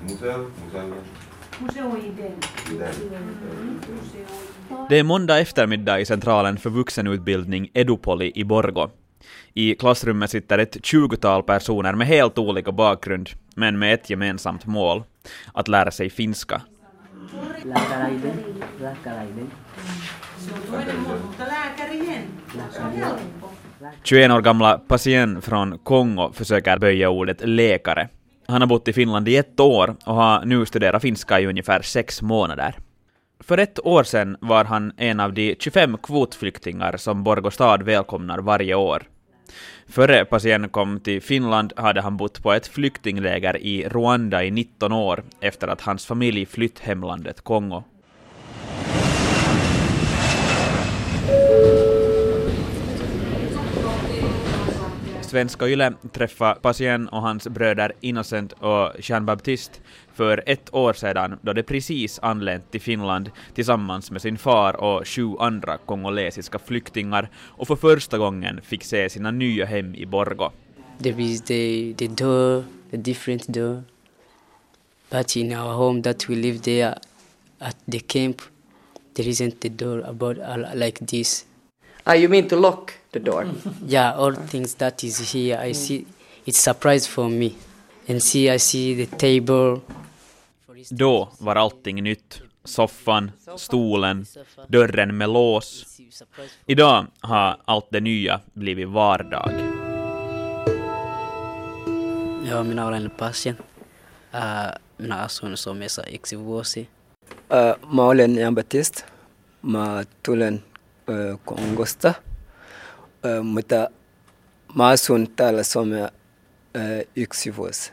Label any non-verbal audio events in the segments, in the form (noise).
Museo. Det är måndag eftermiddag i Centralen för vuxenutbildning Edupoli i Borgo. I klassrummet sitter ett tjugotal personer med helt olika bakgrund, men med ett gemensamt mål, att lära sig finska. Lääkäreiden, lääkäreiden. 21 år gamla Patient från Kongo försöker böja ordet läkare. Han har bott i Finland i ett år och har nu studerat finska i ungefär sex månader. För ett år sedan var han en av de 25 kvotflyktingar som Borgå stad välkomnar varje år. Före Patient kom till Finland hade han bott på ett flyktingläger i Rwanda i 19 år efter att hans familj flytt hemlandet Kongo. Svenska Yle träffade Patient och hans bröder Innocent och Jean Baptiste för ett år sedan då de precis anlänt till Finland tillsammans med sin far och sju andra kongolesiska flyktingar och för första gången fick se sina nya hem i Borgo. There is the, the door, the different door. But in our home that we live there at the camp, there isn't the door about uh, like this. Ah, you mean to lock the door? (laughs) Yeah, all things that is here, I see, it's surprise for me. And see, I see the table. Då var allting nytt. Soffan, stolen, dörren med lås. Idag har allt det nya blivit vardag. Joo, minä olen patient. Uh, minä asun Suomessa yksi vuosi. Uh, mä olen Jan Baptiste. Mä tulen uh, Kongosta. Mutta mä asun täällä Suomea uh, yksi vuosi.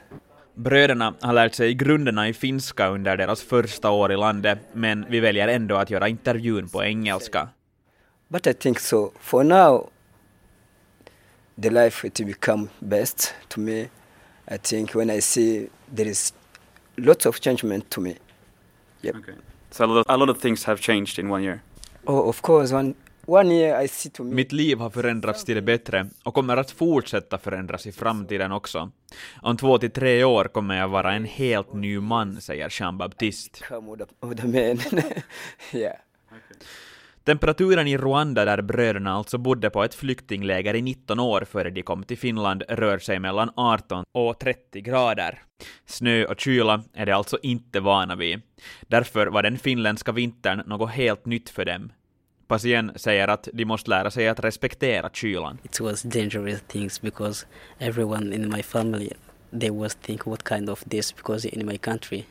Bröderna har lärt sig grunderna i finska under deras första år i landet, men vi väljer ändå att göra intervjun på engelska. But I think so. For now, the life to become best to me. I think when I see there is lots of changement to me. Yep. Okay. So a lot, of, a lot of things have changed in one year. Oh, of course. One Mitt liv har förändrats till det bättre och kommer att fortsätta förändras i framtiden också. Om två till tre år kommer jag vara en helt ny man, säger Jean Baptiste. (laughs) Temperaturen i Rwanda där bröderna alltså bodde på ett flyktingläger i 19 år före de kom till Finland rör sig mellan 18 och 30 grader. Snö och kyla är de alltså inte vana vid. Därför var den finländska vintern något helt nytt för dem. Patient säger att de måste lära sig att respektera kylan. It was dangerous things because everyone in my family they was think what kind of this because in my country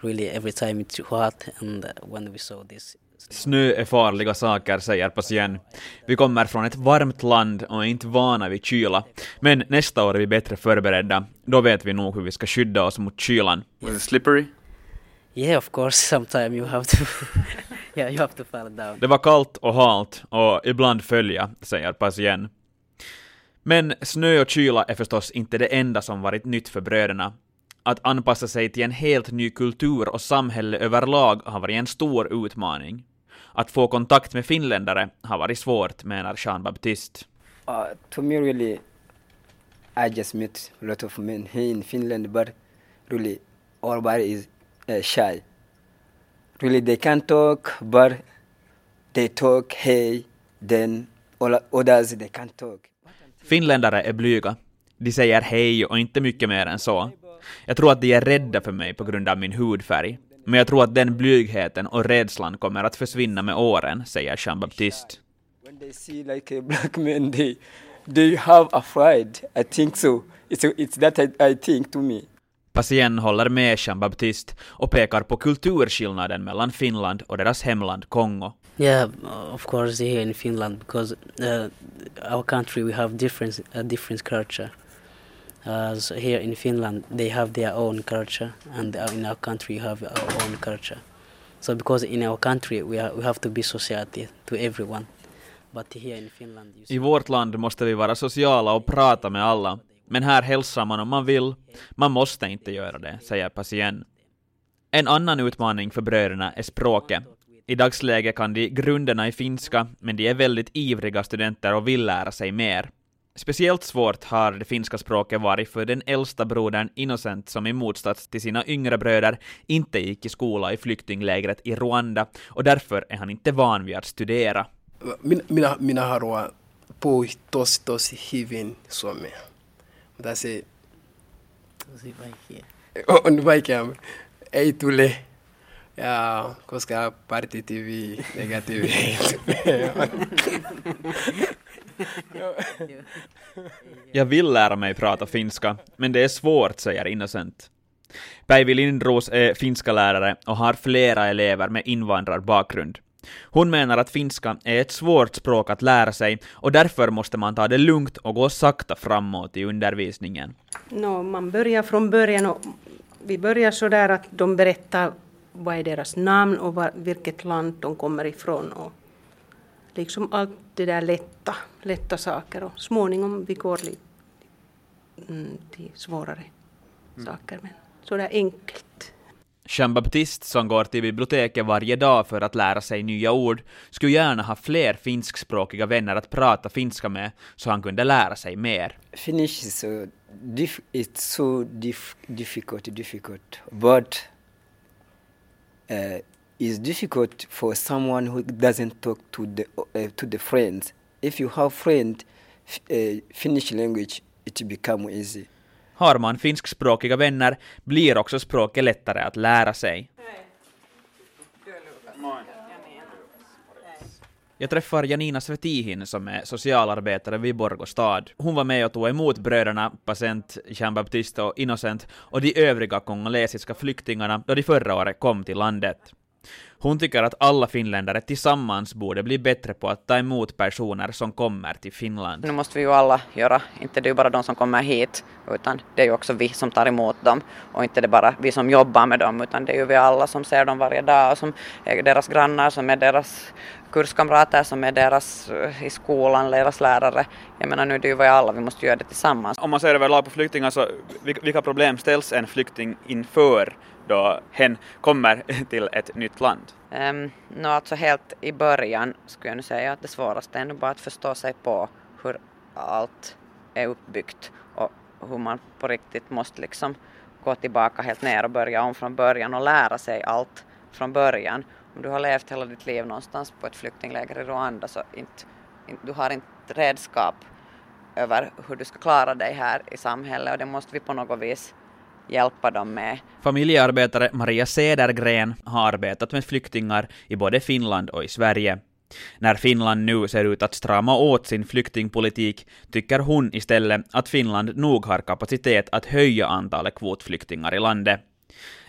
really every time it's hot and when we saw this Snö är farliga saker, säger Patient. Vi kommer från ett varmt land och är inte vana vid kyla. Men nästa år är vi bättre förberedda. Då vet vi nog hur vi ska skydda oss mot kylan. Was it slippery? Yeah, of course. (laughs) Sometimes you have to, (laughs) yeah, you have to fall down. Det var kallt och halt och ibland följa, säger Patient. Men snö och kyla är förstås inte det enda som varit nytt för bröderna. Att anpassa sig till en helt ny kultur och samhälle överlag har varit en stor utmaning. Att få kontakt med finländare har varit svårt, menar Jean Baptiste. Uh, to me, really, I just met a lot of men here in Finland, but really, everybody is uh, shy. Really, they can't talk, but they talk hey, then all others they can't talk. Finländare är blyga. De säger hej och inte mycket mer än så. Jag tror att de är rädda för mig på grund av min hudfärg. Men jag tror att den blygheten och rädslan kommer att försvinna med åren, säger Jean Baptiste. When they see like a black man, they they have afraid. I think so. It's it's that I, I think to me. Patient håller med Jean Baptiste och pekar på kulturskillnaden mellan Finland och deras hemland Kongo. Yeah, of course, here in Finland, because uh, our country we have different a different culture. Uh, so here in Finland, they have their own culture, and in our country, we have our own culture. So, because in our country, we, are, we have to be society to everyone. But here in Finland, you see, I vårt land måste vi vara sociala och prata med alla. Men här hälsar man om man vill. Man måste inte göra det, säger Patient. En annan utmaning för bröderna är språket. I dagsläget kan de grunderna i finska, men de är väldigt ivriga studenter och vill lära sig mer. Speciellt svårt har det finska språket varit för den äldsta brodern Innocent som i motsats till sina yngre bröder inte gick i skola i flyktinglägret i Rwanda och därför är han inte van vid att studera. Mina, mina, minä haluan puhua tosi tosi hyvin suomea. Se Tosi vaikea. on vaikea. Ei tule. Ja koska partitiivi negatiivi. (laughs) Jag vill lära mig prata finska, men det är svårt, säger Innocent. Päivi Lindros är finska lärare och har flera elever med invandrarbakgrund. Hon menar att finska är ett svårt språk att lära sig och därför måste man ta det lugnt och gå sakta framåt i undervisningen. No, man börjar från början och vi börjar så där att de berättar vad är deras namn och var, vilket land de kommer ifrån. Och liksom allt det där lätta, lätta saker och småningom vi går lite mm, till svårare saker. Men så där enkelt. Jean Baptiste, som går till biblioteket varje dag för att lära sig nya ord, skulle gärna ha fler finskspråkiga vänner att prata finska med, så han kunde lära sig mer. Finnish is so diff- it's so diff- difficult, difficult, but uh, it's difficult for someone who doesn't talk to the uh, to the friends. If you have friend, uh, Finnish language, it become easy. Har man finskspråkiga vänner blir också språket lättare att lära sig. Jag träffar Janina Svetihin som är socialarbetare vid Borgå stad. Hon var med och tog emot bröderna Patient, Jean Baptiste och Innocent och de övriga kongolesiska flyktingarna då de förra året kom till landet. Hon tycker att alla finländare tillsammans borde bli bättre på att ta emot personer som kommer till Finland. Nu måste vi ju alla göra, inte det är ju bara de som kommer hit, utan det är ju också vi som tar emot dem. Och inte det bara vi som jobbar med dem, utan det är ju vi alla som ser dem varje dag och som är deras grannar, som är deras kurskamrater, som är deras eh, i skolan, deras lärare. Jag menar nu det är ju vi alla, vi måste göra det tillsammans. Om man ser överlag på flyktingar så vil- vilka problem ställs en flykting inför då hen kommer (laughs) till ett nytt land? Um, no, alltså helt i början skulle jag nu säga att det svåraste är nog bara att förstå sig på hur allt är uppbyggt och hur man på riktigt måste liksom gå tillbaka helt ner och börja om från början och lära sig allt från början. Om du har levt hela ditt liv någonstans på ett flyktingläger i Rwanda så inte, inte, du har inte redskap över hur du ska klara dig här i samhället och det måste vi på något vis hjälpa dem med. Familjearbetare Maria Cedergren har arbetat med flyktingar i både Finland och i Sverige. När Finland nu ser ut att strama åt sin flyktingpolitik tycker hon istället att Finland nog har kapacitet att höja antalet kvotflyktingar i landet.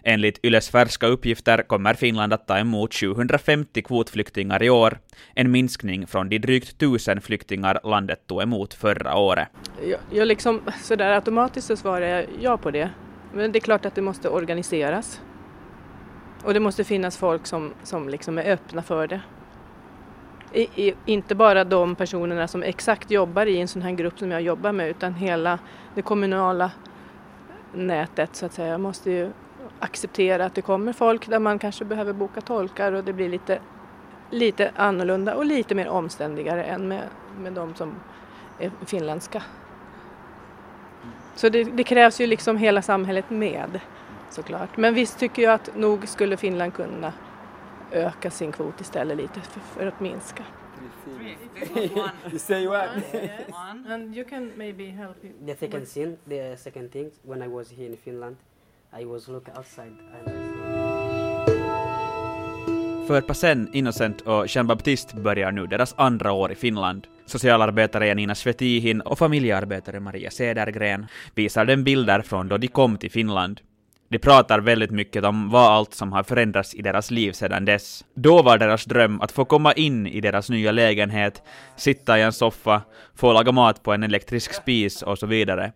Enligt Yles färska uppgifter kommer Finland att ta emot 750 kvotflyktingar i år, en minskning från de drygt 1000 flyktingar landet tog emot förra året. Jag, jag liksom sådär automatiskt så svarar jag ja på det. Men det är klart att det måste organiseras. Och det måste finnas folk som, som liksom är öppna för det. I, i, inte bara de personerna som exakt jobbar i en sån här grupp som jag jobbar med utan hela det kommunala nätet så att säga. Måste ju acceptera att det kommer folk där man kanske behöver boka tolkar och det blir lite, lite annorlunda och lite mer omständigare än med, med de som är finländska. Så det, det krävs ju liksom hela samhället med såklart. Men visst tycker jag att nog skulle Finland kunna öka sin kvot istället lite för, för att minska. you say what? And you can maybe help you. The second scene, the second thing, when I was here in Finland, I was looking outside and I see För Pasen, Innocent och Jean Baptiste börjar nu deras andra år i Finland. Socialarbetare Janina Svetihin och familjearbetare Maria Cedergren visar dem bilder från då de kom till Finland. De pratar väldigt mycket om vad allt som har förändrats i deras liv sedan dess. Då var deras dröm att få komma in i deras nya lägenhet, sitta i en soffa, få laga mat på en elektrisk spis och så vidare.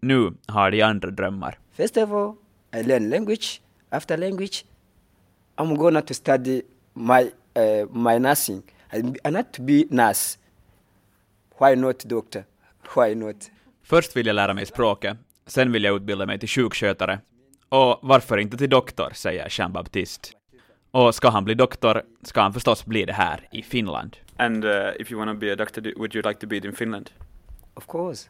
Nu har de andra drömmar. First of all, I learn language. After language, I'm gonna to study my uh, my nursing. I, I not to be nurse. Why not doctor? Why not? Först vill jag lära mig språket, sen vill jag utbilda mig till sjukskötare. Och varför inte till doktor, säger Jean Baptiste. Och ska han bli doktor ska han förstås bli det här i Finland. And uh, if you want to be a doctor, do- would you like to be it in Finland? Of course.